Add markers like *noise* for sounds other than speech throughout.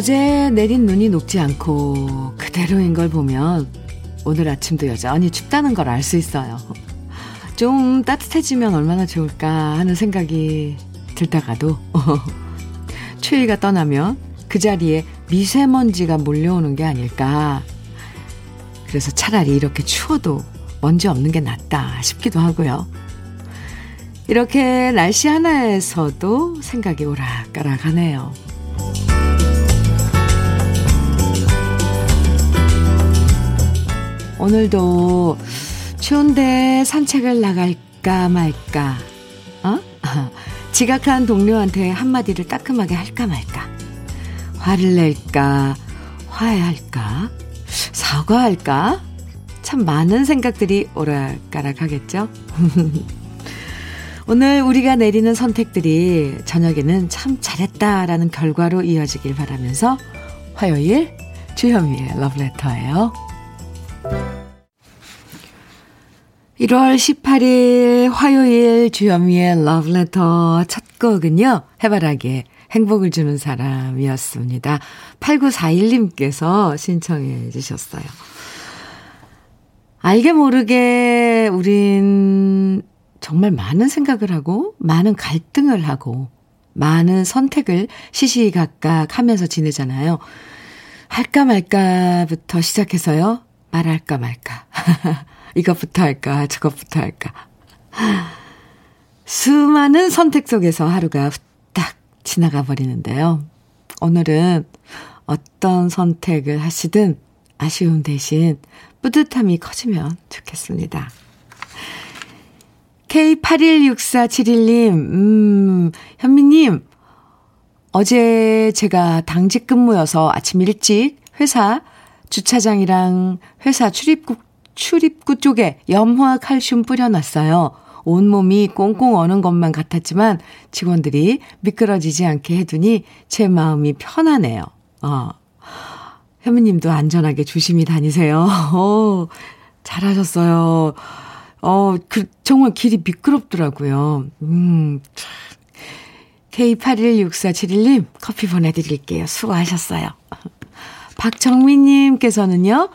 어제 내린 눈이 녹지 않고 그대로인 걸 보면 오늘 아침도 여전히 춥다는 걸 알 수 있어요. 좀 따뜻해지면 얼마나 좋을까 하는 생각이 들다가도 *laughs* 추위가 떠나면 그 자리에 미세먼지가 몰려오는 게 아닐까. 그래서 차라리 이렇게 추워도 먼지 없는 게 낫다 싶기도 하고요. 이렇게 날씨 하나에서도 생각이 오락가락 하네요. 오늘도 추운데 산책을 나갈까 말까, 어? *laughs* 지각한 동료한테 한마디를 따끔하게 할까 말까, 화를 낼까, 화해할까, 사과할까? 참 많은 생각들이 오락가락 하겠죠? *laughs* 오늘 우리가 내리는 선택들이 저녁에는 참 잘했다라는 결과로 이어지길 바라면서 화요일 주현미의 러브레터예요. 1월 18일 화요일 주현미의 러브레터 첫 곡은요. 해바라기에 행복을 주는 사람이었습니다. 8941님께서 신청해 주셨어요. 알게 모르게 우린 정말 많은 생각을 하고 많은 갈등을 하고 많은 선택을 시시각각 하면서 지내잖아요. 할까 말까부터 시작해서요. 말할까 말까. *laughs* 이것부터 할까 저것부터 할까. 수많은 선택 속에서 하루가 후딱 지나가 버리는데요. 오늘은 어떤 선택을 하시든 아쉬움 대신 뿌듯함이 커지면 좋겠습니다. K816471님, 음, 현미님, 어제 제가 당직 근무여서 아침 일찍 회사 주차장이랑 회사 출입구, 출입구 쪽에 염화 칼슘 뿌려놨어요. 온몸이 꽁꽁 어는 것만 같았지만 직원들이 미끄러지지 않게 해두니 제 마음이 편하네요. 어. 현미님도 안전하게 조심히 다니세요. *laughs* 어, 잘하셨어요. 어, 그, 정말 길이 미끄럽더라고요. 음, K816471님, 커피 보내드릴게요. 수고하셨어요. 박정민님께서는요,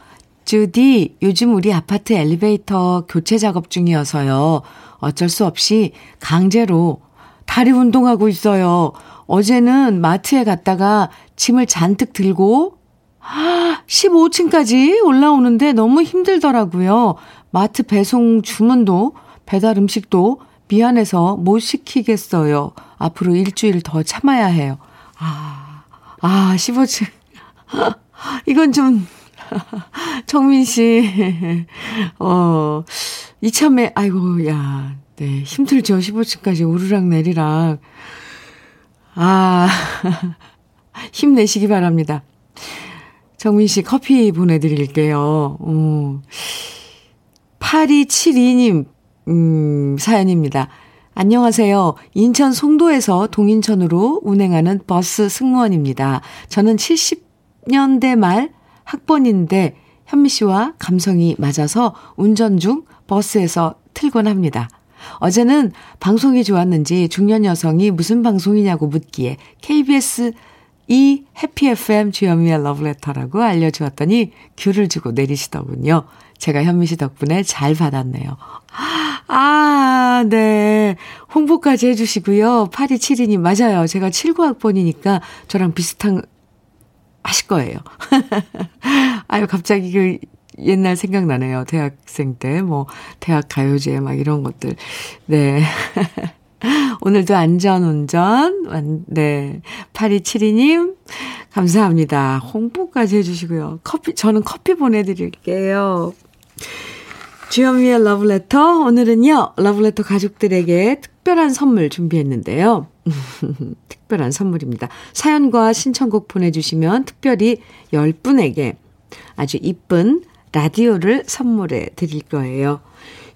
주디, 요즘 우리 아파트 엘리베이터 교체 작업 중이어서요. 어쩔 수 없이 강제로 다리 운동하고 있어요. 어제는 마트에 갔다가 짐을 잔뜩 들고 15층까지 올라오는데 너무 힘들더라고요. 마트 배송 주문도 배달 음식도 미안해서 못 시키겠어요. 앞으로 일주일 더 참아야 해요. 아, 아, 15층. 이건 좀, *laughs* 정민 씨, *laughs* 어, 이참에, 아이고, 야, 네, 힘들죠. 15층까지 오르락 내리락. 아, *laughs* 힘내시기 바랍니다. 정민 씨 커피 보내드릴게요. 음. 8272님, 음, 사연입니다. 안녕하세요. 인천 송도에서 동인천으로 운행하는 버스 승무원입니다. 저는 70 년대 말 학번인데 현미 씨와 감성이 맞아서 운전 중 버스에서 틀곤 합니다. 어제는 방송이 좋았는지 중년 여성이 무슨 방송이냐고 묻기에 KBS 이 해피 FM 주현미의 러브레터라고 알려주었더니 귤을 주고 내리시더군요. 제가 현미 씨 덕분에 잘 받았네요. 아, 네. 홍보까지 해주시고요. 8272님, 맞아요. 제가 79학번이니까 저랑 비슷한, 하실 거예요. *laughs* 아유, 갑자기 그 옛날 생각나네요. 대학생 때, 뭐, 대학 가요제 막 이런 것들. 네. *laughs* 오늘도 안전운전, 네. 8272님, 감사합니다. 홍보까지 해주시고요. 커피, 저는 커피 보내드릴게요. 주현미의 러브레터. 오늘은요, 러브레터 가족들에게 특별한 선물 준비했는데요. *laughs* 특별한 선물입니다. 사연과 신청곡 보내주시면 특별히 10분에게 아주 이쁜 라디오를 선물해 드릴 거예요.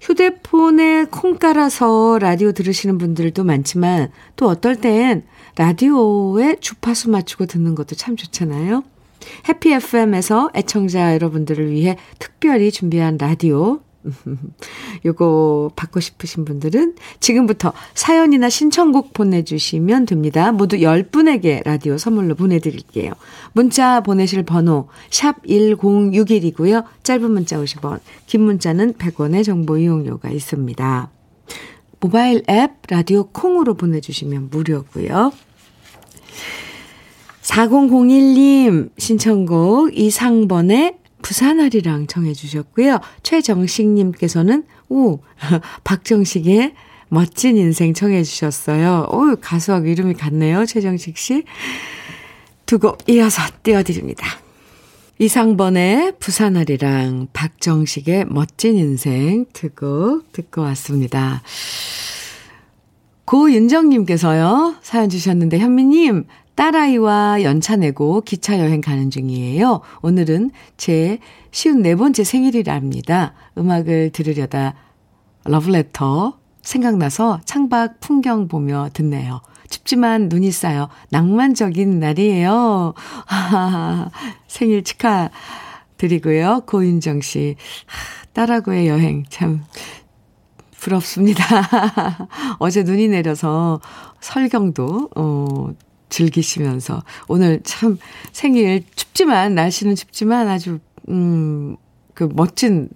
휴대폰에 콩 깔아서 라디오 들으시는 분들도 많지만 또 어떨 땐 라디오에 주파수 맞추고 듣는 것도 참 좋잖아요. 해피 FM에서 애청자 여러분들을 위해 특별히 준비한 라디오 *laughs* 요거 받고 싶으신 분들은 지금부터 사연이나 신청곡 보내주시면 됩니다. 모두 10분에게 라디오 선물로 보내드릴게요. 문자 보내실 번호 샵 1061이고요. 짧은 문자 50원, 긴 문자는 100원의 정보 이용료가 있습니다. 모바일 앱 라디오 콩으로 보내주시면 무료고요. 4001님 신청곡 이상번의 부산아리랑 청해 주셨고요. 최정식님께서는 오 *laughs* 박정식의 멋진 인생 청해 주셨어요. 오 가수하고 이름이 같네요. 최정식 씨. 두 곡 이어서 띄워드립니다. 이상번의 부산아리랑 박정식의 멋진 인생 두곡 듣고 왔습니다. 고윤정님께서요, 사연 주셨는데, 현미님, 딸아이와 연차 내고 기차 여행 가는 중이에요. 오늘은 제 쉬운 네 번째 생일이랍니다. 음악을 들으려다 러브레터 생각나서 창밖 풍경 보며 듣네요. 춥지만 눈이 쌓여 낭만적인 날이에요. *laughs* 하, 생일 축하 드리고요. 고윤정 씨. 딸하고의 여행 참 부럽습니다. *laughs* 어제 눈이 내려서 설경도, 어, 즐기시면서 오늘 참 생일 춥지만 날씨는 춥지만 아주 음 그 멋진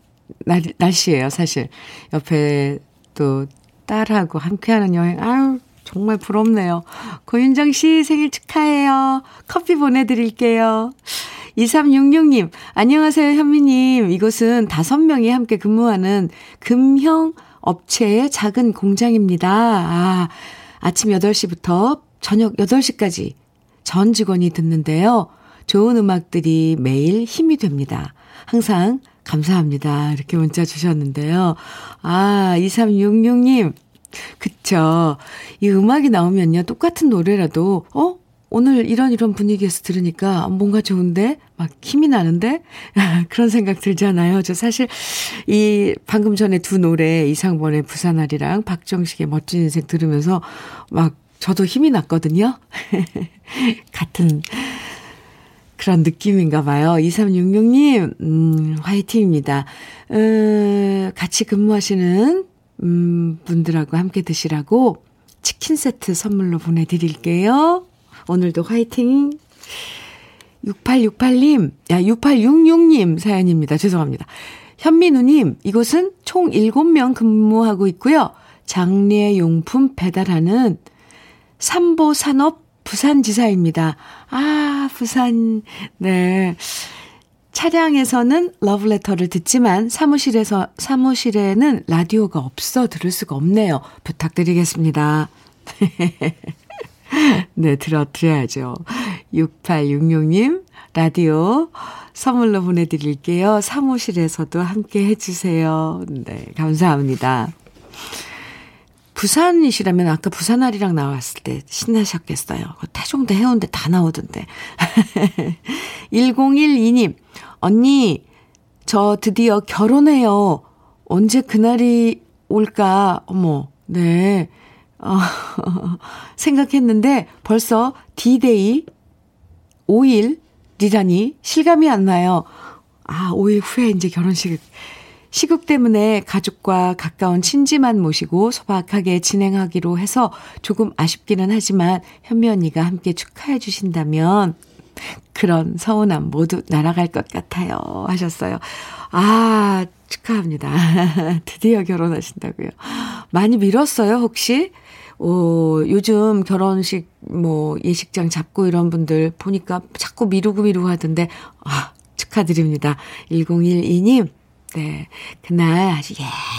날 날씨예요, 사실. 옆에 또 딸하고 함께하는 여행 아유 정말 부럽네요. 고윤정 씨 생일 축하해요. 커피 보내드릴게요. 2366님, 안녕하세요, 현미님. 이곳은 다섯 명이 함께 근무하는 금형 업체의 작은 공장입니다. 아, 아침 8시부터 저녁 8시까지 전 직원이 듣는데요. 좋은 음악들이 매일 힘이 됩니다. 항상 감사합니다. 이렇게 문자 주셨는데요. 아, 2366님. 그쵸. 이 음악이 나오면요. 똑같은 노래라도, 어? 오늘 이런 이런 분위기에서 들으니까 뭔가 좋은데? 막 힘이 나는데? *laughs* 그런 생각 들잖아요. 저 사실 이 방금 전에 두 노래 이상번의 부산알이랑 박정식의 멋진 인생 들으면서 막 저도 힘이 났거든요. *laughs* 같은 그런 느낌인가 봐요. 2366님, 음, 화이팅입니다. 어, 같이 근무하시는, 음, 분들하고 함께 드시라고 치킨 세트 선물로 보내드릴게요. 오늘도 화이팅! 6868님, 야, 6866님 사연입니다. 죄송합니다. 현민우님, 이곳은 총 7명 근무하고 있고요. 장례용품 배달하는 삼보산업 부산지사입니다. 아, 부산, 네. 차량에서는 러브레터를 듣지만 사무실에서, 사무실에는 라디오가 없어 들을 수가 없네요. 부탁드리겠습니다. *laughs* 네, 들어드려야죠. 6866님, 라디오 선물로 보내드릴게요. 사무실에서도 함께 해주세요. 네, 감사합니다. 부산이시라면 아까 부산알이랑 나왔을 때 신나셨겠어요. 태종대 해운대 다 나오던데. *laughs* 1012님, 언니, 저 드디어 결혼해요. 언제 그날이 올까? 어머, 네. 어, *laughs* 생각했는데 벌써 D-Day 5일이라니 실감이 안 나요. 아, 5일 후에 이제 결혼식 시국 때문에 가족과 가까운 친지만 모시고 소박하게 진행하기로 해서 조금 아쉽기는 하지만 현미 언니가 함께 축하해 주신다면 그런 서운함 모두 날아갈 것 같아요. 하셨어요. 아, 축하합니다. *laughs* 드디어 결혼하신다고요. 많이 미뤘어요, 혹시? 오, 요즘 결혼식, 뭐, 예식장 잡고 이런 분들 보니까 자꾸 미루고 미루고 하던데, 아, 축하드립니다. 1012님, 네. 그날 아주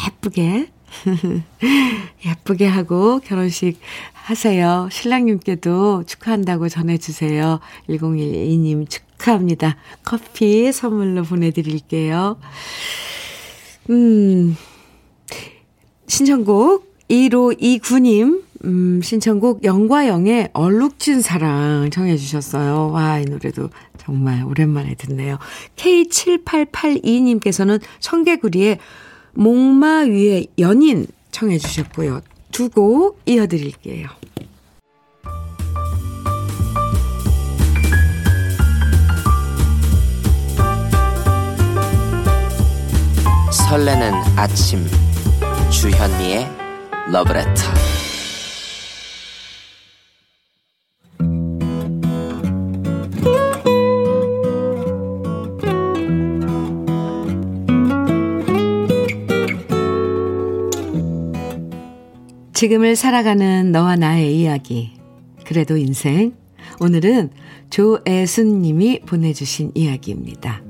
예쁘게, *laughs* 예쁘게 하고 결혼식 하세요. 신랑님께도 축하한다고 전해주세요. 1012님 축하합니다. 커피 선물로 보내드릴게요. 음, 신청곡 1529님, 음, 신청곡 영과영의 얼룩진 사랑 청해 주셨어요. 와, 이 노래도 정말 오랜만에 듣네요. K7882님께서는 청개구리의 목마 위의 연인 청해 주셨고요. 두 곡 이어드릴게요. 설레는 아침 주현미의 러브레터 지금을 살아가는 너와 나의 이야기 그래도 인생 오늘은 조애순 님이 보내주신 이야기입니다.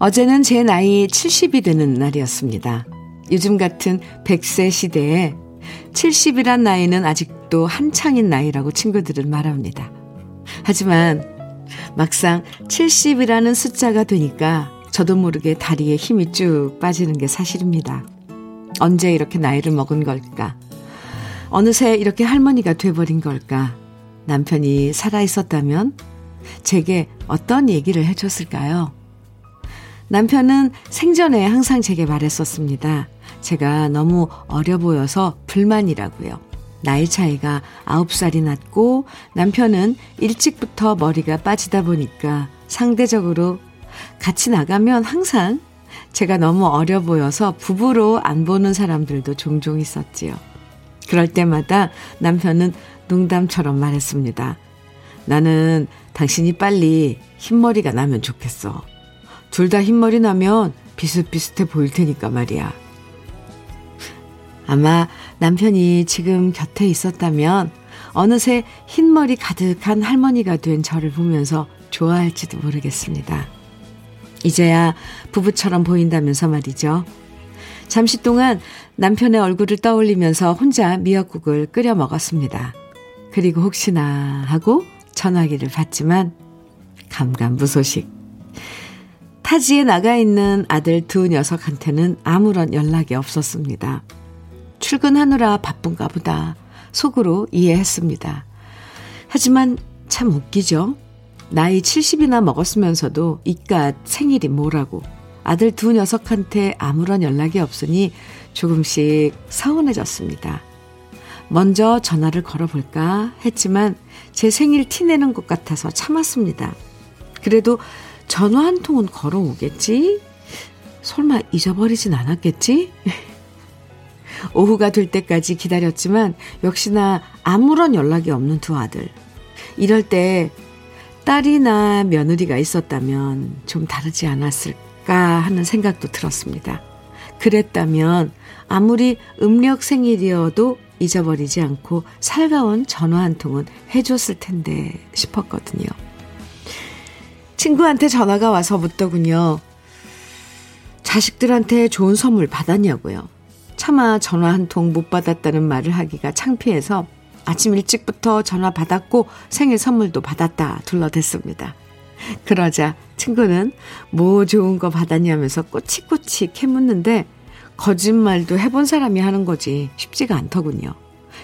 어제는 제 나이 70이 되는 날이었습니다. 요즘 같은 100세 시대에 70이란 나이는 아직도 한창인 나이라고 친구들은 말합니다. 하지만 막상 70이라는 숫자가 되니까 저도 모르게 다리에 힘이 쭉 빠지는 게 사실입니다. 언제 이렇게 나이를 먹은 걸까? 어느새 이렇게 할머니가 돼버린 걸까? 남편이 살아있었다면 제게 어떤 얘기를 해줬을까요? 남편은 생전에 항상 제게 말했었습니다. 제가 너무 어려 보여서 불만이라고요. 나이 차이가 9살이 났고 남편은 일찍부터 머리가 빠지다 보니까 상대적으로 같이 나가면 항상 제가 너무 어려 보여서 부부로 안 보는 사람들도 종종 있었지요. 그럴 때마다 남편은 농담처럼 말했습니다. 나는 당신이 빨리 흰머리가 나면 좋겠어. 둘 다 흰머리 나면 비슷비슷해 보일 테니까 말이야. 아마 남편이 지금 곁에 있었다면 어느새 흰머리 가득한 할머니가 된 저를 보면서 좋아할지도 모르겠습니다. 이제야 부부처럼 보인다면서 말이죠. 잠시 동안 남편의 얼굴을 떠올리면서 혼자 미역국을 끓여 먹었습니다. 그리고 혹시나 하고 전화기를 받지만 감감무소식. 타지에 나가 있는 아들 두 녀석한테는 아무런 연락이 없었습니다. 출근하느라 바쁜가 보다 속으로 이해했습니다. 하지만 참 웃기죠? 나이 70이나 먹었으면서도 이깟 생일이 뭐라고 아들 두 녀석한테 아무런 연락이 없으니 조금씩 서운해졌습니다. 먼저 전화를 걸어볼까 했지만 제 생일 티내는 것 같아서 참았습니다. 그래도 전화 한 통은 걸어오겠지? 설마 잊어버리진 않았겠지? *laughs* 오후가 될 때까지 기다렸지만 역시나 아무런 연락이 없는 두 아들. 이럴 때 딸이나 며느리가 있었다면 좀 다르지 않았을까 하는 생각도 들었습니다. 그랬다면 아무리 음력 생일이어도 잊어버리지 않고 살가운 전화 한 통은 해줬을 텐데 싶었거든요. 친구한테 전화가 와서 묻더군요. 자식들한테 좋은 선물 받았냐고요. 차마 전화 한 통 못 받았다는 말을 하기가 창피해서 아침 일찍부터 전화 받았고 생일 선물도 받았다 둘러댔습니다. 그러자 친구는 뭐 좋은 거 받았냐면서 꼬치꼬치 캐묻는데 거짓말도 해본 사람이 하는 거지 쉽지가 않더군요.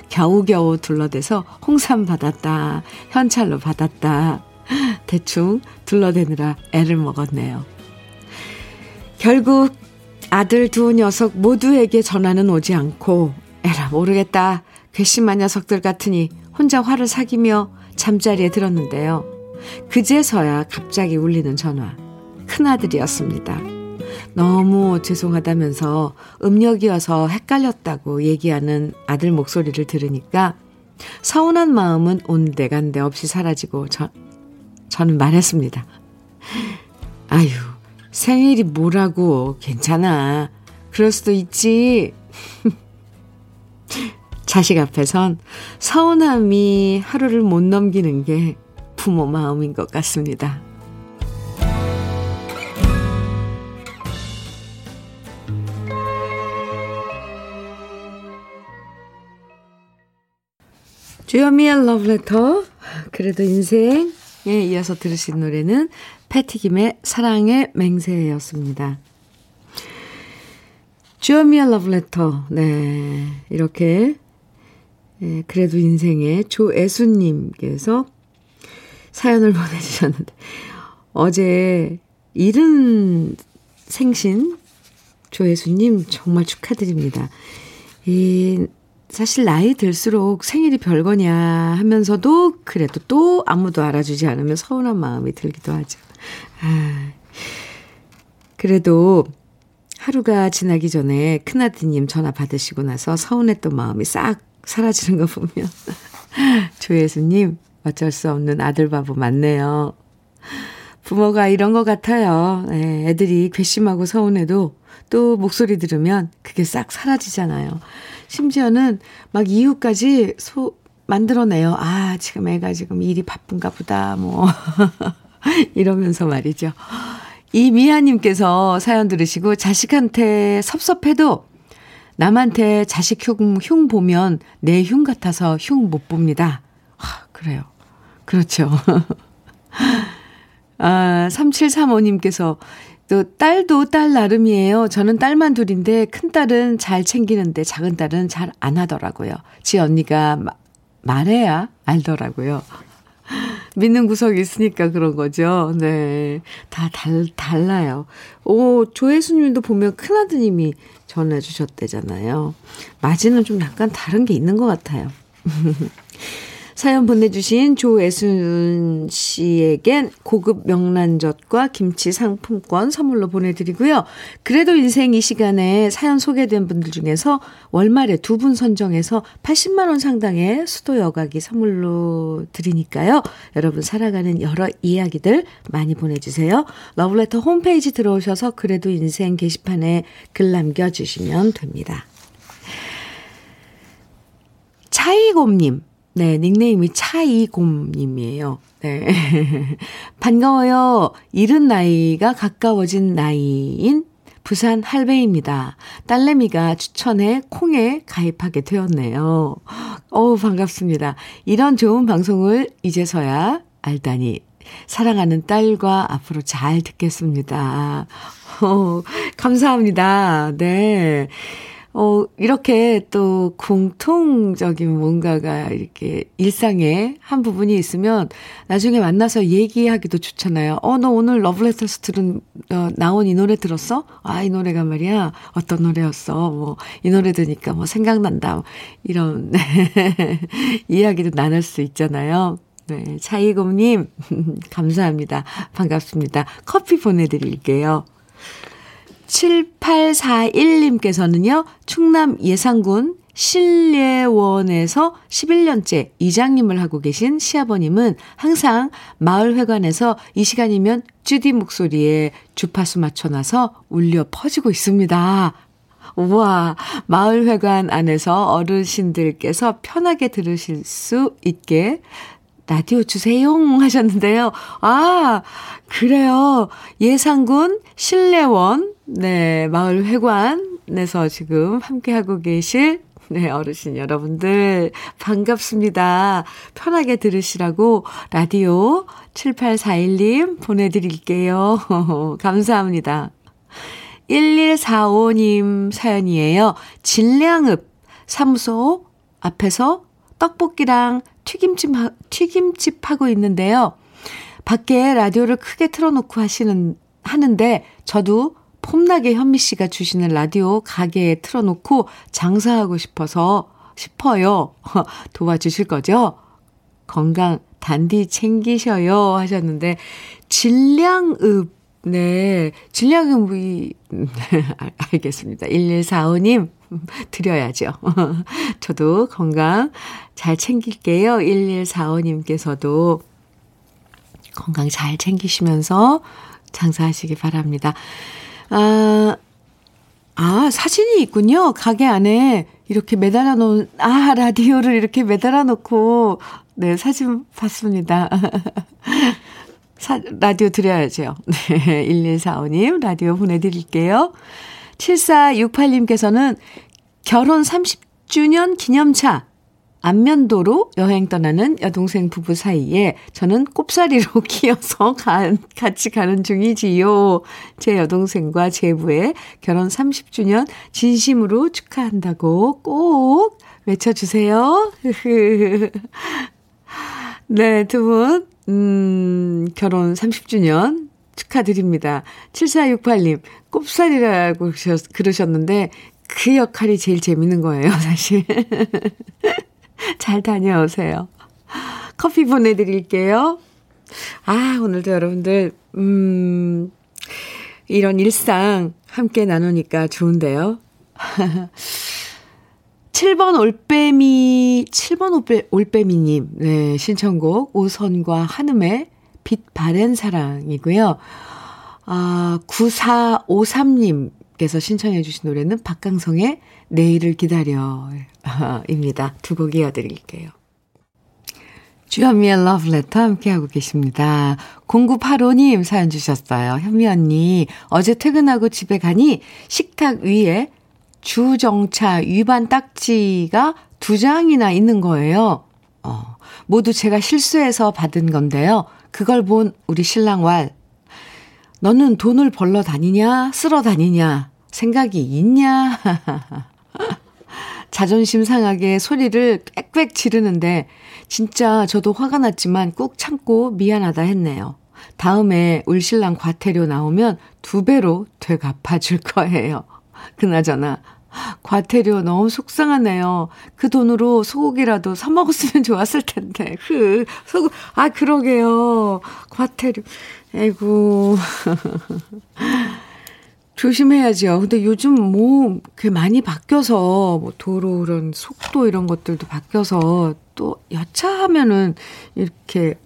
겨우겨우 둘러대서 홍삼 받았다, 현찰로 받았다. 대충 둘러대느라 애를 먹었네요. 결국 아들 두 녀석 모두에게 전화는 오지 않고 에라 모르겠다. 괘씸한 녀석들 같으니 혼자 화를 사귀며 잠자리에 들었는데요. 그제서야 갑자기 울리는 전화. 큰아들이었습니다. 너무 죄송하다면서 음력이어서 헷갈렸다고 얘기하는 아들 목소리를 들으니까 서운한 마음은 온데간데 없이 사라지고 저, 저는 말했습니다. 아유, 생일이 뭐라고, 괜찮아. 그럴 수도 있지. *laughs* 자식 앞에선 서운함이 하루를 못 넘기는 게 부모 마음인 것 같습니다. 주현미의 러브레터 그래도 인생에 이어서 들으신 노래는 패티김의 사랑의 맹세였습니다. 주현미의 러브레터 네 이렇게 예, 그래도 인생의 조애수님께서 사연을 *laughs* 보내주셨는데, 어제 이른 생신 조애수님 정말 축하드립니다. 이 사실 나이 들수록 생일이 별거냐 하면서도 그래도 또 아무도 알아주지 않으면 서운한 마음이 들기도 하죠. 아, 그래도 하루가 지나기 전에 큰아드님 전화 받으시고 나서 서운했던 마음이 싹 사라지는 거 보면 *laughs* 조예수님 어쩔 수 없는 아들 바보 맞네요. 부모가 이런 것 같아요. 네, 애들이 괘씸하고 서운해도 또 목소리 들으면 그게 싹 사라지잖아요. 심지어는 막 이유까지 소, 만들어내요. 아, 지금 애가 지금 일이 바쁜가 보다, 뭐. *laughs* 이러면서 말이죠. 이미아님께서 사연 들으시고 자식한테 섭섭해도 남한테 자식 흉, 흉 보면 내 흉 같아서 흉 못 봅니다. 아, 그래요. 그렇죠. *laughs* 아, 3735님께서 또 딸도 딸 나름이에요. 저는 딸만 둘인데 큰 딸은 잘 챙기는데 작은 딸은 잘 안 하더라고요. 지 언니가 마, 말해야 알더라고요. *laughs* 믿는 구석이 있으니까 그런 거죠. 네. 다 달, 달라요. 오, 조혜수 님도 보면 큰아드님이 전해주셨대잖아요. 맞이는 좀 약간 다른 게 있는 것 같아요. *laughs* 사연 보내주신 조애순 씨에겐 고급 명란젓과 김치 상품권 선물로 보내드리고요. 그래도 인생 이 시간에 사연 소개된 분들 중에서 월말에 두 분 선정해서 80만원 상당의 수도 여가기 선물로 드리니까요. 여러분 살아가는 여러 이야기들 많이 보내주세요. 러브레터 홈페이지 들어오셔서 그래도 인생 게시판에 글 남겨주시면 됩니다. 차이곰님. 네, 닉네임이 차이곰님이에요. 네. *laughs* 반가워요. 이른 나이가 가까워진 나이인 부산 할배입니다. 딸내미가 추천해 콩에 가입하게 되었네요. 어우, 반갑습니다. 이런 좋은 방송을 이제서야 알다니. 사랑하는 딸과 앞으로 잘 듣겠습니다. *laughs* 어, 감사합니다. 네. 어, 이렇게 또 공통적인 뭔가가 이렇게 일상에 한 부분이 있으면 나중에 만나서 얘기하기도 좋잖아요. 어, 너 오늘 러브레터스 들은, 어, 나온 이 노래 들었어? 아, 이 노래가 말이야. 어떤 노래였어? 뭐, 이 노래 들으니까 뭐 생각난다. 이런 *laughs* 이야기도 나눌 수 있잖아요. 네. 차이곰님, *laughs* 감사합니다. 반갑습니다. 커피 보내드릴게요. 7841님께서는요, 충남 예산군 신례원에서 11년째 이장님을 하고 계신 시아버님은 항상 마을회관에서 이 시간이면 쭈디 목소리에 주파수 맞춰놔서 울려 퍼지고 있습니다. 우와, 마을회관 안에서 어르신들께서 편하게 들으실 수 있게 라디오 주세요 *laughs* 하셨는데요. 아, 그래요. 예산군 신례원, 네, 마을 회관에서 지금 함께하고 계실 네, 어르신 여러분들, 반갑습니다. 편하게 들으시라고 라디오 7841님 보내드릴게요. *laughs* 감사합니다. 1145님 사연이에요. 진량읍 사무소 앞에서 떡볶이랑 튀김집, 튀김집 하고 있는데요. 밖에 라디오를 크게 틀어놓고 하시는, 하는데 저도 폼나게 현미 씨가 주시는 라디오 가게에 틀어놓고 장사하고 싶어서, 싶어요. *laughs* 도와주실 거죠? 건강 단디 챙기셔요 하셨는데, 질량읍, 네, 질량읍이, *laughs* 알겠습니다. 1145님, *laughs* 드려야죠. *laughs* 저도 건강 잘 챙길게요. 1145님께서도 건강 잘 챙기시면서 장사하시기 바랍니다. 아, 아, 사진이 있군요. 가게 안에 이렇게 매달아 놓은, 아, 라디오를 이렇게 매달아 놓고, 네, 사진 봤습니다. *laughs* 사, 라디오 드려야죠. 네, 1145님, 라디오 보내드릴게요. 7468님께서는 결혼 30주년 기념차 안면도로 여행 떠나는 여동생 부부 사이에 저는 꼽사리로 *laughs* 끼어서 가, 같이 가는 중이지요. 제 여동생과 제부의 결혼 30주년 진심으로 축하한다고 꼭 외쳐주세요. *laughs* 네, 두 분, 음, 결혼 30주년 축하드립니다. 7468님, 꼽사리라고 그러셨는데, 그 역할이 제일 재밌는 거예요, *laughs* 사실. 잘 다녀오세요. 커피 보내드릴게요. 아, 오늘도 여러분들, 음, 이런 일상 함께 나누니까 좋은데요. *laughs* 7번 올빼미, 7번 올빼, 올빼미님, 네, 신청곡, 오선과 한음의 빛 바랜 사랑이고요. 아, 9453님께서 신청해 주신 노래는 박강성의 내일을 기다려, 입니다. 두 곡 이어드릴게요. 주현미의 러브레터 함께하고 계십니다. 0985님 사연 주셨어요. 현미 언니, 어제 퇴근하고 집에 가니 식탁 위에 주정차 위반 딱지가 두 장이나 있는 거예요. 어, 모두 제가 실수해서 받은 건데요. 그걸 본 우리 신랑 왈. 너는 돈을 벌러 다니냐? 쓸어 다니냐? 생각이 있냐? *laughs* 자존심 상하게 소리를 꽥꽥 지르는데 진짜 저도 화가 났지만 꾹 참고 미안하다 했네요. 다음에 울신랑 과태료 나오면 두 배로 되갚아 줄 *laughs* 거예요. 그나저나 과태료 너무 속상하네요. 그 돈으로 소고기라도 사 먹었으면 *laughs* 좋았을 텐데. 그 소고 아 그러게요. 과태료. 아이고. *laughs* 조심해야죠. 근데 요즘 뭐, 그 많이 바뀌어서, 뭐, 도로 이런 속도 이런 것들도 바뀌어서, 또 여차하면은 이렇게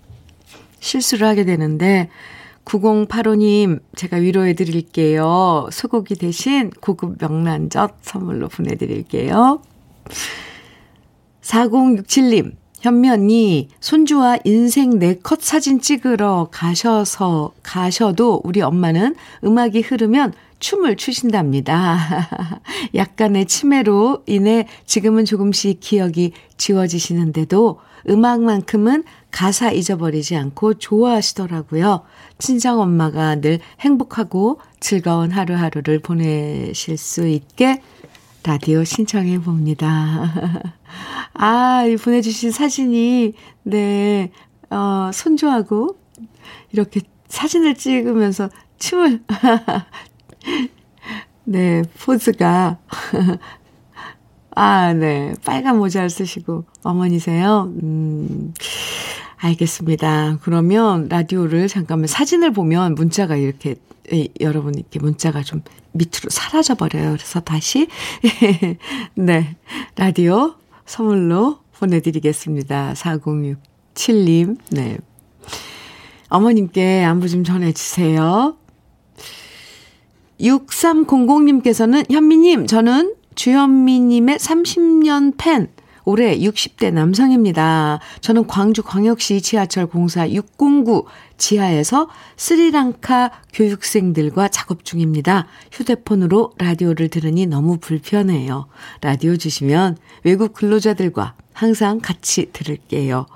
실수를 하게 되는데, 9085님, 제가 위로해 드릴게요. 소고기 대신 고급 명란젓 선물로 보내드릴게요. 4067님, 현미 언니, 손주와 인생 네 컷 사진 찍으러 가셔서, 가셔도 우리 엄마는 음악이 흐르면 춤을 추신답니다. *laughs* 약간의 치매로 인해 지금은 조금씩 기억이 지워지시는데도 음악만큼은 가사 잊어버리지 않고 좋아하시더라고요. 친정 엄마가 늘 행복하고 즐거운 하루하루를 보내실 수 있게 라디오 신청해 봅니다. *laughs* 아, 보내주신 사진이, 네, 어, 손주하고 이렇게 사진을 찍으면서 춤을, *laughs* 네, 포즈가, *laughs* 아, 네, 빨간 모자를 쓰시고 어머니세요? 음, 알겠습니다. 그러면 라디오를 잠깐만 사진을 보면 문자가 이렇게 예, 여러분 이렇게 문자가 좀 밑으로 사라져 버려요. 그래서 다시 *laughs* 네. 라디오 선물로 보내 드리겠습니다. 4067님. 네. 어머님께 안부 좀 전해 주세요. 6300님께서는 현미님, 저는 주현미님의 30년 팬 올해 60대 남성입니다. 저는 광주 광역시 지하철 공사 609 지하에서 스리랑카 교육생들과 작업 중입니다. 휴대폰으로 라디오를 들으니 너무 불편해요. 라디오 주시면 외국 근로자들과 항상 같이 들을게요.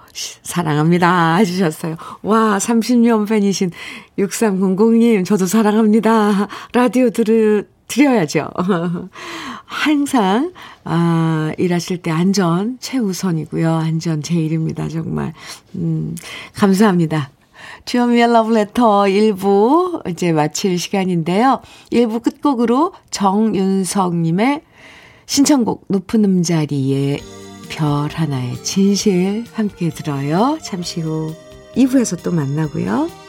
사랑합니다. 해주셨어요. 와, 30년 팬이신 6300님, 저도 사랑합니다. 라디오 들으, 드려야죠. *laughs* 항상, 아, 일하실 때 안전 최우선이고요. 안전 제일입니다. 정말. 음, 감사합니다. 주현미의 러브레터 1부 이제 마칠 시간인데요. 1부 끝곡으로 정윤석님의 신청곡 높은 음자리에 별 하나의 진실 함께 들어요. 잠시 후 2부에서 또 만나고요.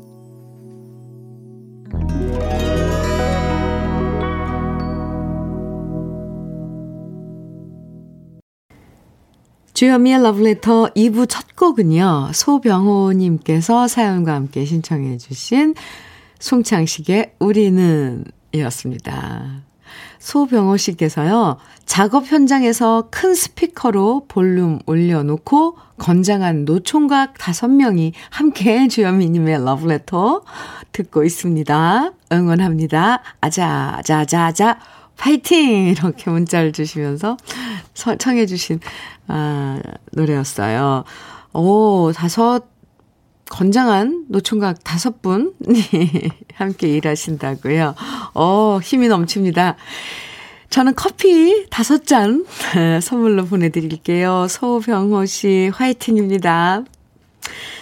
주현미의 Letter 2부 첫 곡은요. 소병호님께서 사연과 함께 신청해 주신 송창식의 우리는 이었습니다. 소병호 씨께서요, 작업 현장에서 큰 스피커로 볼륨 올려놓고 건장한 노총각 다섯 명이 함께 주현미님의 러브레터 듣고 있습니다. 응원합니다. 아자, 아자, 아자, 아자, 파이팅! 이렇게 문자를 주시면서 청해주신, 아, 노래였어요. 오, 다섯, 건장한 노총각 다섯 분이 *laughs* 함께 일하신다고요. 어, 힘이 넘칩니다. 저는 커피 다섯 잔 *laughs* 선물로 보내드릴게요. 소병호 씨 화이팅입니다.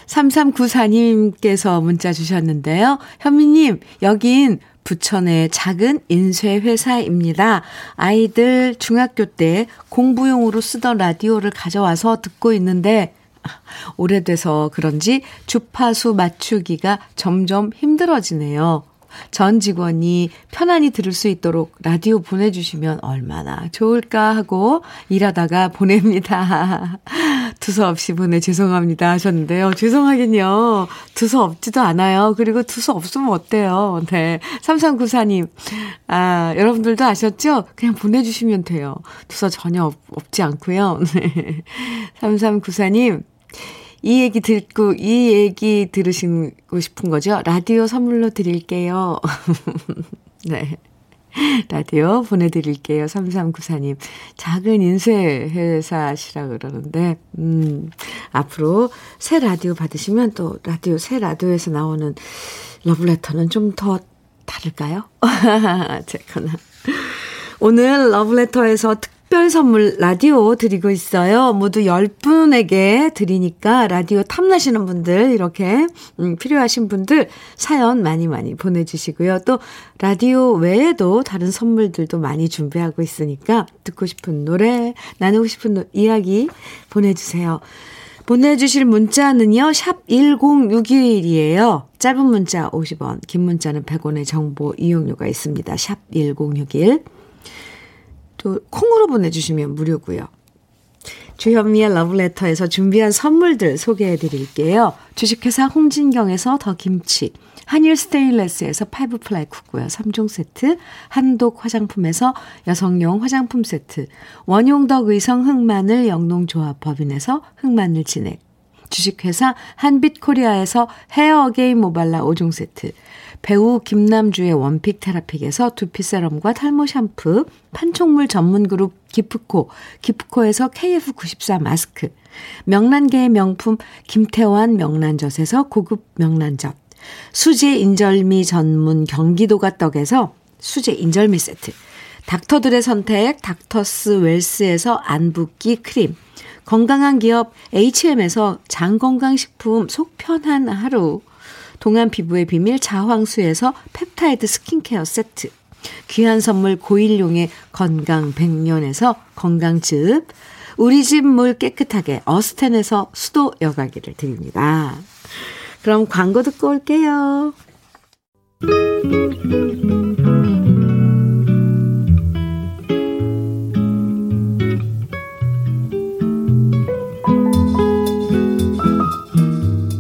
3394님께서 문자 주셨는데요. 현미님, 여긴 부천의 작은 인쇄회사입니다. 아이들 중학교 때 공부용으로 쓰던 라디오를 가져와서 듣고 있는데 *laughs* 오래돼서 그런지 주파수 맞추기가 점점 힘들어지네요. 전 직원이 편안히 들을 수 있도록 라디오 보내주시면 얼마나 좋을까 하고 일하다가 보냅니다. *laughs* 두서없이 보내 죄송합니다 하셨는데요. 죄송하긴요. 두서 없지도 않아요. 그리고 두서 없으면 어때요? 네. 3394님. 아, 여러분들도 아셨죠? 그냥 보내주시면 돼요. 두서 전혀 없, 없지 않고요. *laughs* 네. 3394님. 이 얘기 듣고, 이 얘기 들으시고 싶은 거죠? 라디오 선물로 드릴게요. *laughs* 네. 라디오 보내드릴게요. 3394님. 작은 인쇄회사시라 그러는데, 음, 앞으로 새 라디오 받으시면 또 라디오, 새 라디오에서 나오는 러브레터는 좀 더 다를까요? *laughs* 제거나. 오늘 러브레터에서 특 특별 선물 라디오 드리고 있어요. 모두 10분에게 드리니까 라디오 탐나시는 분들 이렇게 음, 필요하신 분들 사연 많이 많이 보내주시고요. 또 라디오 외에도 다른 선물들도 많이 준비하고 있으니까 듣고 싶은 노래 나누고 싶은 노, 이야기 보내주세요. 보내주실 문자는요, 샵 1061이에요. 짧은 문자 50원, 긴 문자는 100원의 정보 이용료가 있습니다. 샵 1061. 또 콩으로 보내주시면 무료고요. 주현미의 러브레터에서 준비한 선물들 소개해 드릴게요. 주식회사 홍진경에서 더 김치, 한일 스테인레스에서 five ply cookware 3종 세트, 한독 화장품에서 여성용 화장품 세트, 원용덕 의성 흑마늘 영농조합 법인에서 흑마늘 진액, 주식회사 한빛코리아에서 헤어 어게인 모발라 5종 세트, 배우 김남주의 one pick 테라픽에서 두피 세럼과 탈모 샴푸, 판촉물 전문 그룹 기프코, 기프코에서 KF94 마스크, 명란계의 명품 김태환 명란젓에서 고급 명란젓, 수제 인절미 전문 경기도가 떡에서 수제 인절미 세트, 닥터들의 선택 닥터스 웰스에서 안붓기 크림, 건강한 기업 H&M에서 장건강식품 속편한 하루, 동안 피부의 비밀 자황수에서 펩타이드 스킨케어 세트. 귀한 선물 고일용의 건강 백년에서 건강즙. 우리 집 물 깨끗하게 어스텐에서 수도 여과기를 드립니다. 그럼 광고 듣고 올게요.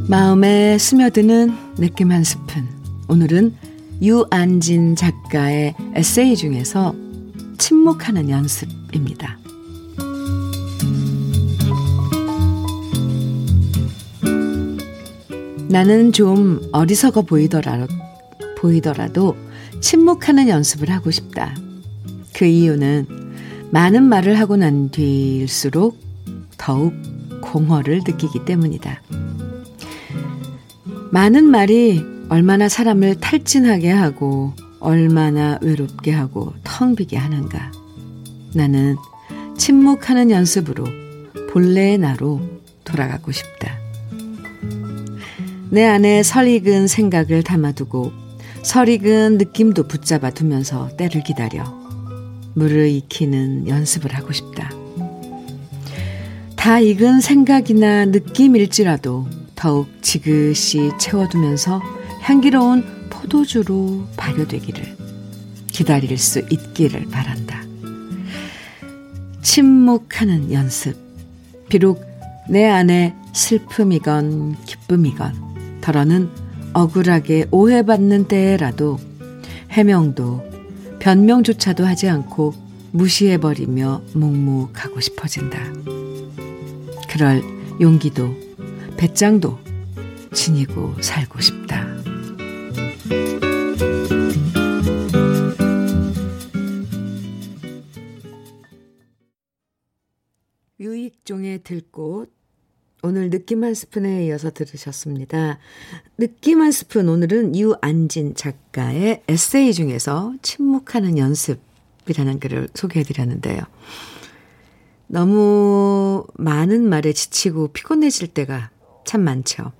마음에 스며드는 느낌 한 스푼. 오늘은 유안진 작가의 에세이 중에서 침묵하는 연습입니다. 나는 좀 어리석어 보이더라, 보이더라도 침묵하는 연습을 하고 싶다. 그 이유는 많은 말을 하고 난 뒤일수록 더욱 공허를 느끼기 때문이다. 많은 말이 얼마나 사람을 탈진하게 하고 얼마나 외롭게 하고 텅 비게 하는가. 나는 침묵하는 연습으로 본래의 나로 돌아가고 싶다. 내 안에 설익은 생각을 담아두고 설익은 느낌도 붙잡아 두면서 때를 기다려 물을 익히는 연습을 하고 싶다. 다 익은 생각이나 느낌일지라도 더욱 지그시 채워두면서 향기로운 포도주로 발효되기를 기다릴 수 있기를 바란다. 침묵하는 연습. 비록 내 안에 슬픔이건 기쁨이건 더러는 억울하게 오해받는 때라도 해명도 변명조차도 하지 않고 무시해버리며 묵묵하고 싶어진다. 그럴 용기도 배짱도 지니고 살고 싶다. 유익종의 들꽃 오늘 느낌 한 스푼에 이어서 들으셨습니다. 느낌 한 스푼 오늘은 유안진 작가의 에세이 중에서 침묵하는 연습이라는 글을 소개해 드렸는데요. 너무 많은 말에 지치고 피곤해질 때가 참 많죠.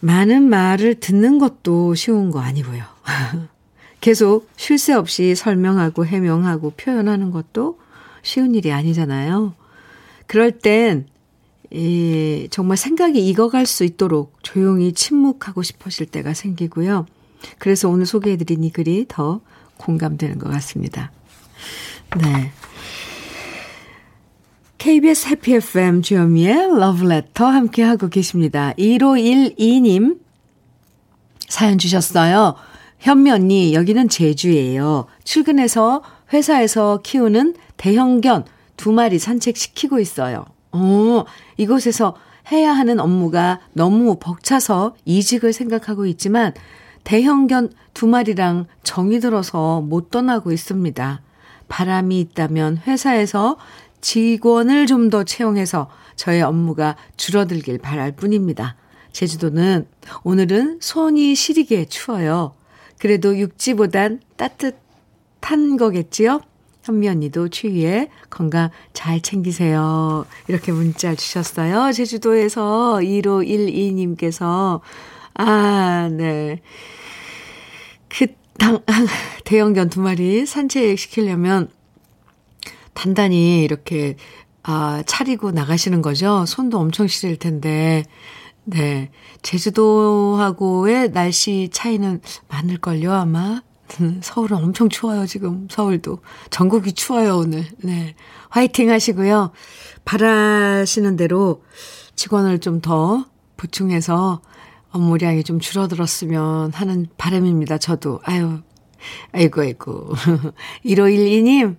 많은 말을 듣는 것도 쉬운 거 아니고요. *laughs* 계속 쉴 새 없이 설명하고 해명하고 표현하는 것도 쉬운 일이 아니잖아요. 그럴 땐, 이, 정말 생각이 익어갈 수 있도록 조용히 침묵하고 싶어질 때가 생기고요. 그래서 오늘 소개해드린 이 글이 더 공감되는 것 같습니다. 네. KBS 해피 FM 주현미의 러브레터 함께하고 계십니다. 1512님 사연 주셨어요. 현미 언니, 여기는 제주예요. 출근해서 회사에서 키우는 대형견 두 마리 산책시키고 있어요. 어, 이곳에서 해야 하는 업무가 너무 벅차서 이직을 생각하고 있지만 대형견 두 마리랑 정이 들어서 못 떠나고 있습니다. 바람이 있다면 회사에서 직원을 좀 더 채용해서 저의 업무가 줄어들길 바랄 뿐입니다. 제주도는 오늘은 손이 시리게 추워요. 그래도 육지보단 따뜻한 거겠지요? 현미 언니도 추위에 건강 잘 챙기세요. 이렇게 문자 주셨어요. 제주도에서 1512님께서. 아, 네. 그, 당, *laughs* 대형견 두 마리 산책 시키려면 단단히 이렇게 아, 차리고 나가시는 거죠. 손도 엄청 시릴 텐데. 네. 제주도하고의 날씨 차이는 많을걸요, 아마. *laughs* 서울은 엄청 추워요, 지금. 서울도. 전국이 추워요, 오늘. 네. 화이팅 하시고요. 바라시는 대로 직원을 좀 더 보충해서 업무량이 좀 줄어들었으면 하는 바람입니다, 저도. 아유, 아이고, 아이고. *laughs* 1512님,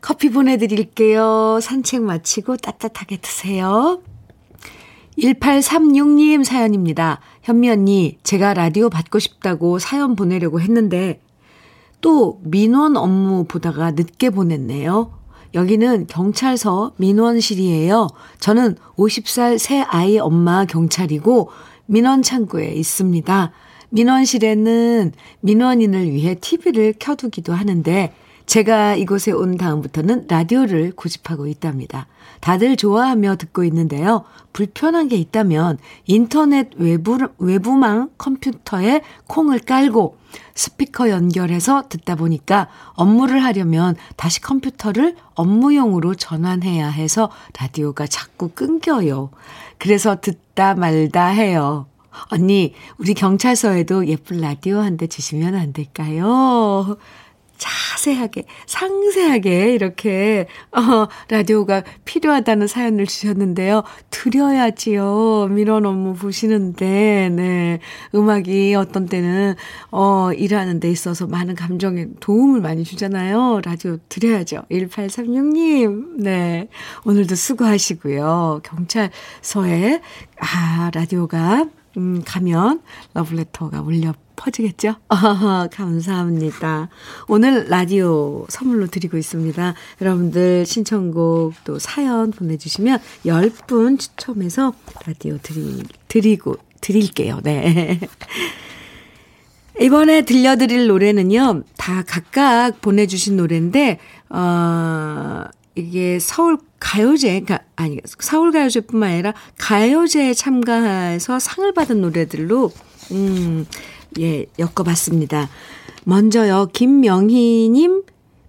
커피 보내드릴게요. 산책 마치고 따뜻하게 드세요. 1836님 사연입니다. 현미 언니, 제가 라디오 받고 싶다고 사연 보내려고 했는데, 또 민원 업무 보다가 늦게 보냈네요. 여기는 경찰서 민원실이에요. 저는 50살 새 아이 엄마 경찰이고, 민원 창구에 있습니다. 민원실에는 민원인을 위해 TV를 켜두기도 하는데 제가 이곳에 온 다음부터는 라디오를 고집하고 있답니다. 다들 좋아하며 듣고 있는데요. 불편한 게 있다면 인터넷 외부, 외부망 컴퓨터에 콩을 깔고 스피커 연결해서 듣다 보니까 업무를 하려면 다시 컴퓨터를 업무용으로 전환해야 해서 라디오가 자꾸 끊겨요. 그래서 듣다 말다 해요. 언니, 우리 경찰서에도 예쁜 라디오 한 대 주시면 안 될까요? 자세하게, 상세하게 이렇게, 어, 라디오가 필요하다는 사연을 주셨는데요. 드려야지요. 민원 업무 보시는데, 네. 음악이 어떤 때는, 어, 일하는 데 있어서 많은 감정에 도움을 많이 주잖아요. 라디오 드려야죠. 1836님, 네. 오늘도 수고하시고요. 경찰서에, 아, 라디오가, 음, 가면 러브레터가 울려 퍼지겠죠? *laughs* 아, 감사합니다. 오늘 라디오 선물로 드리고 있습니다. 여러분들 신청곡 또 사연 보내주시면 10분 추첨해서 라디오 드리, 드리고, 드릴게요. 네. *laughs* 이번에 들려드릴 노래는요, 다 각각 보내주신 노래인데, 어, 이게 서울 가요제, 가, 아니, 서울 가요제뿐만 아니라 가요제에 참가해서 상을 받은 노래들로, 음, 예, 엮어봤습니다. 먼저요, 김명희님,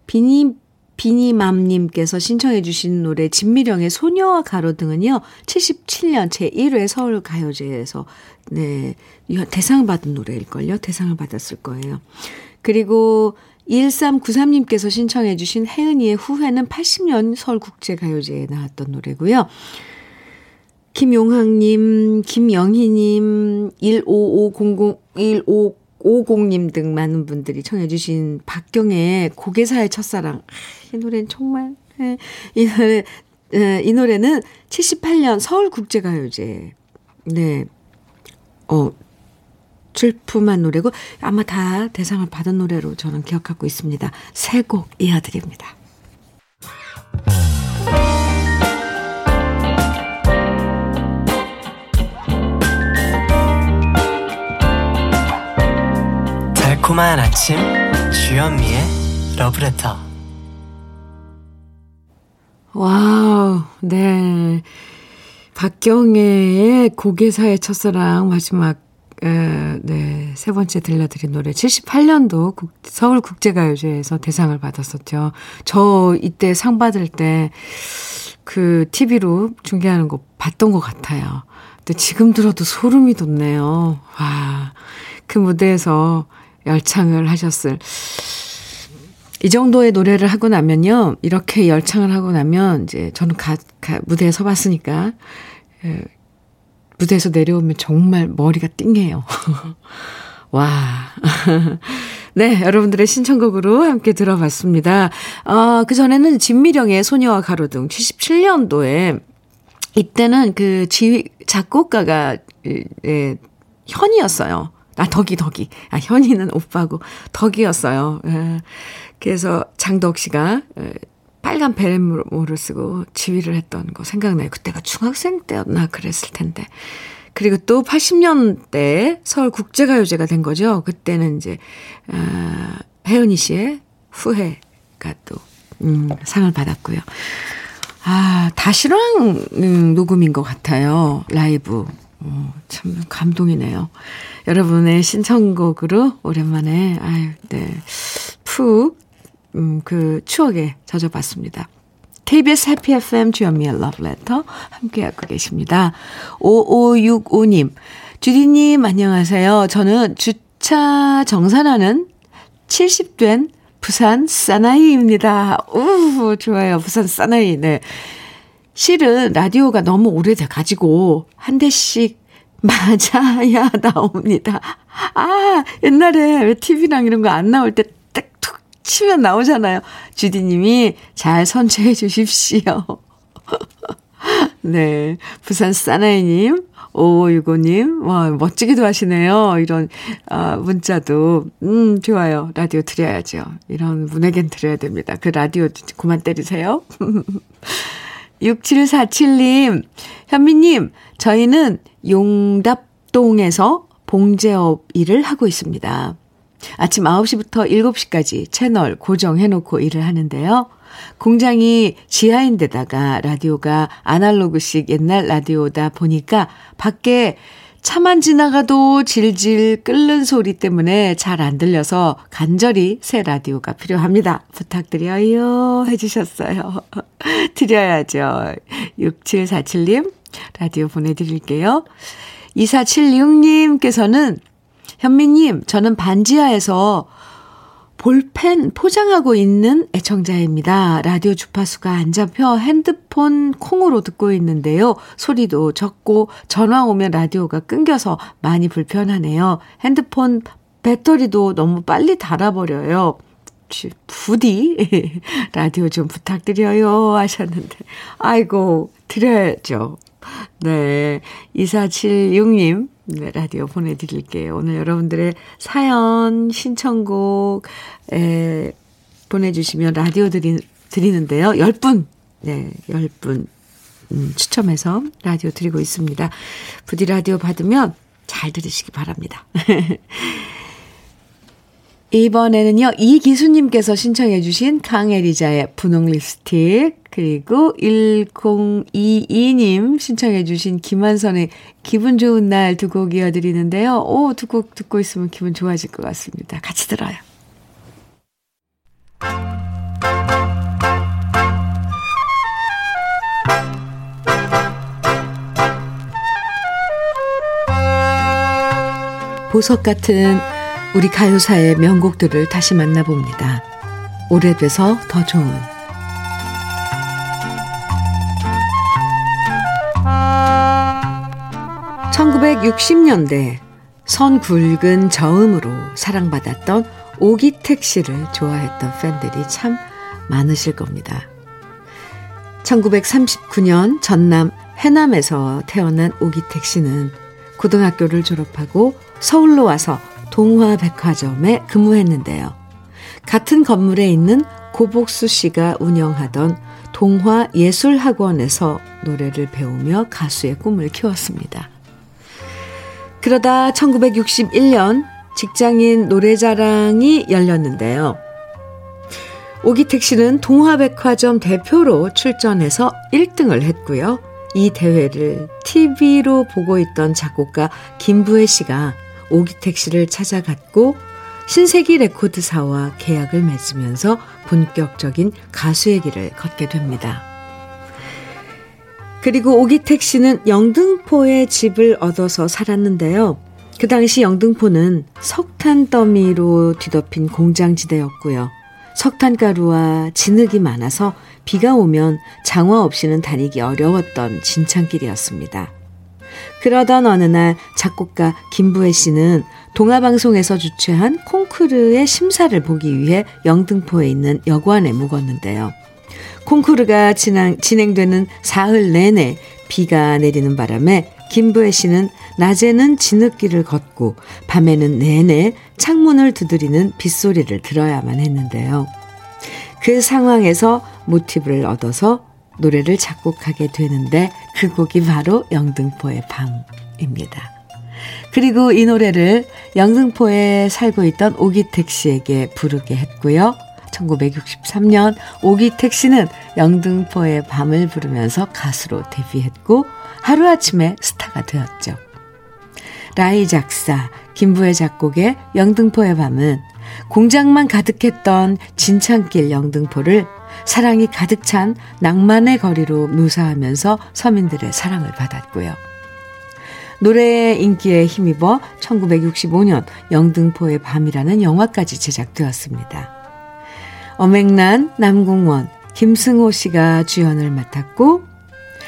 비니, 비니맘님께서 신청해주신 노래, 진미령의 소녀와 가로 등은요, 77년 제1회 서울 가요제에서, 네, 대상 받은 노래일걸요? 대상을 받았을 거예요. 그리고 1393님께서 신청해 주신 혜은이의 후회는 80년 서울국제가요제에 나왔던 노래고요. 김용학님, 김영희님, 15500, 6650님 등 많은 분들이 청해 주신 박경의 고개사의 첫사랑. 이 노래는 정말, 예, 이 노래, 예, 이 노래는 78년 서울국제가요제. 네. 어, 출품한 노래고 아마 다 대상을 받은 노래로 저는 기억하고 있습니다. 세 곡 이어드립니다. 달콤한 아침 주현미의 러브레터 wow, 네. 박경애의 곡예사의 첫사랑 마지막 에, 네, 세 번째 들려드린 노래 78년도 국, 서울 국제가요제에서 대상을 받았었죠. 저 이때 상 받을 때 그 TV로 중계하는 거 봤던 것 같아요. 근데 지금 들어도 소름이 돋네요. 와, 그 무대에서 열창을 하셨을. 이 정도의 노래를 하고 나면요, 이렇게 열창을 하고 나면 이제 저는 가, 가 무대에 서봤으니까 에, 무대에서 내려오면 정말 머리가 띵해요. *laughs* 와. *laughs* 네, 여러분들의 신청곡으로 함께 들어봤습니다. 어, 그 전에는 진미령의 소녀와 가로등 77년도에 이때는 그 지, 작곡가가 예, 현이었어요. 아, 덕이, 덕이. 아, 현이는 오빠고, 덕이었어요. 예. 그래서 장덕 씨가 예, 빨간 베레모를 쓰고 지휘를 했던 거 생각나요. 그때가 중학생 때였나 그랬을 텐데. 그리고 또 80년대 서울 국제가요제가 된 거죠. 그때는 이제, 아, 혜은이 씨의 후회가 또, 음, 상을 받았고요. 아, 다시랑 음, 녹음인 것 같아요. 라이브. 어, 참 감동이네요. 여러분의 신청곡으로 오랜만에, 아유, 네. 푹 음, 그 추억에 젖어봤습니다. KBS 해피 FM 주현미의 러브레터 함께하고 계십니다. 5565님, 주디님 안녕하세요. 저는 주차 정산하는 70된 부산 사나이입니다. 우 좋아요. 부산 사나이. 네. 실은 라디오가 너무 오래돼 가지고 한 대씩 맞아야 *laughs* 나옵니다. 아, 옛날에 왜 TV랑 이런 거 안 나올 때 치면 나오잖아요. 주디님이 잘 선처해 주십시오. *laughs* 네. 부산 사나이님, 오유고님, 와, 멋지기도 하시네요. 이런, 아, 문자도. 음, 좋아요. 라디오 드려야죠. 이런 분에겐 드려야 됩니다. 그 라디오 그만 때리세요. *laughs* 6747님, 현미님, 저희는 용답동에서 봉제업 일을 하고 있습니다. 아침 9시부터 7시까지 채널 고정해놓고 일을 하는데요. 공장이 지하인데다가 라디오가 아날로그식 옛날 라디오다 보니까 밖에 차만 지나가도 질질 끓는 소리 때문에 잘 안 들려서 간절히 새 라디오가 필요합니다. 부탁드려요. 해주셨어요. *laughs* 드려야죠. 6747님, 라디오 보내드릴게요. 2476님께서는 현미님, 저는 반지하에서 볼펜 포장하고 있는 애청자입니다. 라디오 주파수가 안 잡혀 핸드폰 콩으로 듣고 있는데요. 소리도 적고 전화 오면 라디오가 끊겨서 많이 불편하네요. 핸드폰 배터리도 너무 빨리 닿아버려요. 부디 *laughs* 라디오 좀 부탁드려요 하셨는데 아이고 드려야죠. 네. 2476님 네, 라디오 보내드릴게요. 오늘 여러분들의 사연, 신청곡, 에, 보내주시면 라디오 드리, 드리는데요. 10분, 네, 10분, 음, 추첨해서 라디오 드리고 있습니다. 부디 라디오 받으면 잘 들으시기 바랍니다. *laughs* 이번에는요, 이기수님께서 신청해주신 강에리자의 분홍 립스틱, 그리고 1022님 신청해주신 김한선의 기분 좋은 날 두 곡 이어드리는데요. 오, 두 곡 듣고 있으면 기분 좋아질 것 같습니다. 같이 들어요. 보석 같은 우리 가요사의 명곡들을 다시 만나봅니다. 오래돼서 더 좋은 1960년대 선 굵은 저음으로 사랑받았던 오기택 씨를 좋아했던 팬들이 참 많으실 겁니다. 1939년 전남 해남에서 태어난 오기택 씨는 고등학교를 졸업하고 서울로 와서 동화백화점에 근무했는데요. 같은 건물에 있는 고복수 씨가 운영하던 동화예술학원에서 노래를 배우며 가수의 꿈을 키웠습니다. 그러다 1961년 직장인 노래자랑이 열렸는데요. 오기택 씨는 동화백화점 대표로 출전해서 1등을 했고요. 이 대회를 TV로 보고 있던 작곡가 김부혜 씨가 오기택 씨를 찾아갔고 신세기 레코드사와 계약을 맺으면서 본격적인 가수의 길을 걷게 됩니다. 그리고 오기택 씨는 영등포에 집을 얻어서 살았는데요. 그 당시 영등포는 석탄 더미로 뒤덮인 공장지대였고요. 석탄가루와 진흙이 많아서 비가 오면 장화 없이는 다니기 어려웠던 진창길이었습니다. 그러던 어느 날 작곡가 김부혜 씨는 동아방송에서 주최한 콩쿠르의 심사를 보기 위해 영등포에 있는 여관에 묵었는데요. 콩쿠르가 진행, 진행되는 사흘 내내 비가 내리는 바람에 김부혜 씨는 낮에는 진흙길을 걷고 밤에는 내내 창문을 두드리는 빗소리를 들어야만 했는데요. 그 상황에서 모티브를 얻어서 노래를 작곡하게 되는데 그 곡이 바로 영등포의 밤입니다. 그리고 이 노래를 영등포에 살고 있던 오기택 씨에게 부르게 했고요. 1963년 오기택 씨는 영등포의 밤을 부르면서 가수로 데뷔했고 하루아침에 스타가 되었죠. 라이 작사, 김부의 작곡의 영등포의 밤은 공장만 가득했던 진창길 영등포를 사랑이 가득 찬 낭만의 거리로 묘사하면서 서민들의 사랑을 받았고요. 노래의 인기에 힘입어 1965년 영등포의 밤이라는 영화까지 제작되었습니다. 어맹란, 남궁원, 김승호 씨가 주연을 맡았고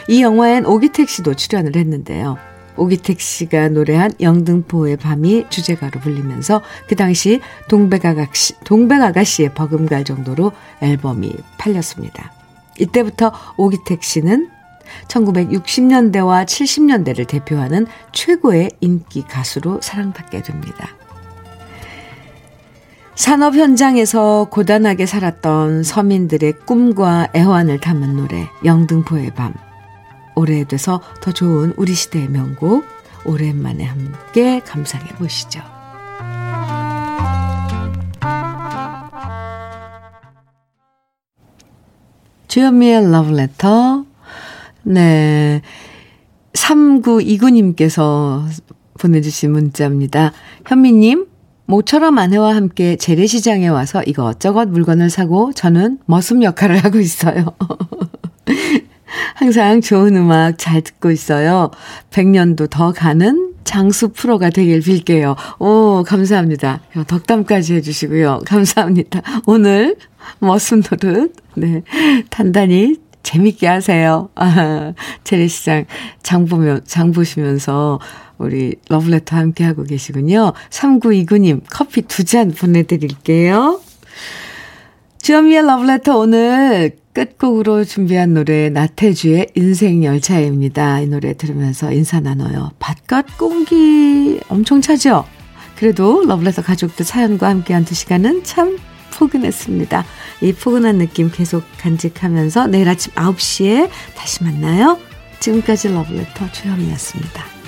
이 영화엔 오기택 씨도 출연을 했는데요. 오기택 씨가 노래한 영등포의 밤이 주제가로 불리면서 그 당시 동백아가씨, 동백아가씨의 버금갈 정도로 앨범이 팔렸습니다. 이때부터 오기택 씨는 1960년대와 70년대를 대표하는 최고의 인기 가수로 사랑받게 됩니다. 산업 현장에서 고단하게 살았던 서민들의 꿈과 애환을 담은 노래 영등포의 밤. 오래돼서 더 좋은 우리 시대의 명곡 오랜만에 함께 감상해 보시죠. 주현미의 러브레터 네. 3929님께서 보내주신 문자입니다. 현미님, 모처럼 아내와 함께 재래시장에 와서 이것저것 물건을 사고 저는 머슴 역할을 하고 있어요. *laughs* 항상 좋은 음악 잘 듣고 있어요. 100년도 더 가는 장수 프로가 되길 빌게요. 오, 감사합니다. 덕담까지 해주시고요. 감사합니다. 오늘 머슴 노릇, 네. 단단히 재밌게 하세요. *laughs* 아, 재래시장 장 보면, 장 보시면서 우리 러브레터 함께 하고 계시군요. 3929님 커피 두 잔 보내드릴게요. 주현미의 러브레터 오늘 끝곡으로 준비한 노래 나태주의 인생열차입니다. 이 노래 들으면서 인사 나눠요. 바깥 공기 엄청 차죠? 그래도 러브레터 가족들 사연과 함께한 두 시간은 참 포근했습니다. 이 포근한 느낌 계속 간직하면서 내일 아침 9시에 다시 만나요. 지금까지 러브레터 주현미였습니다.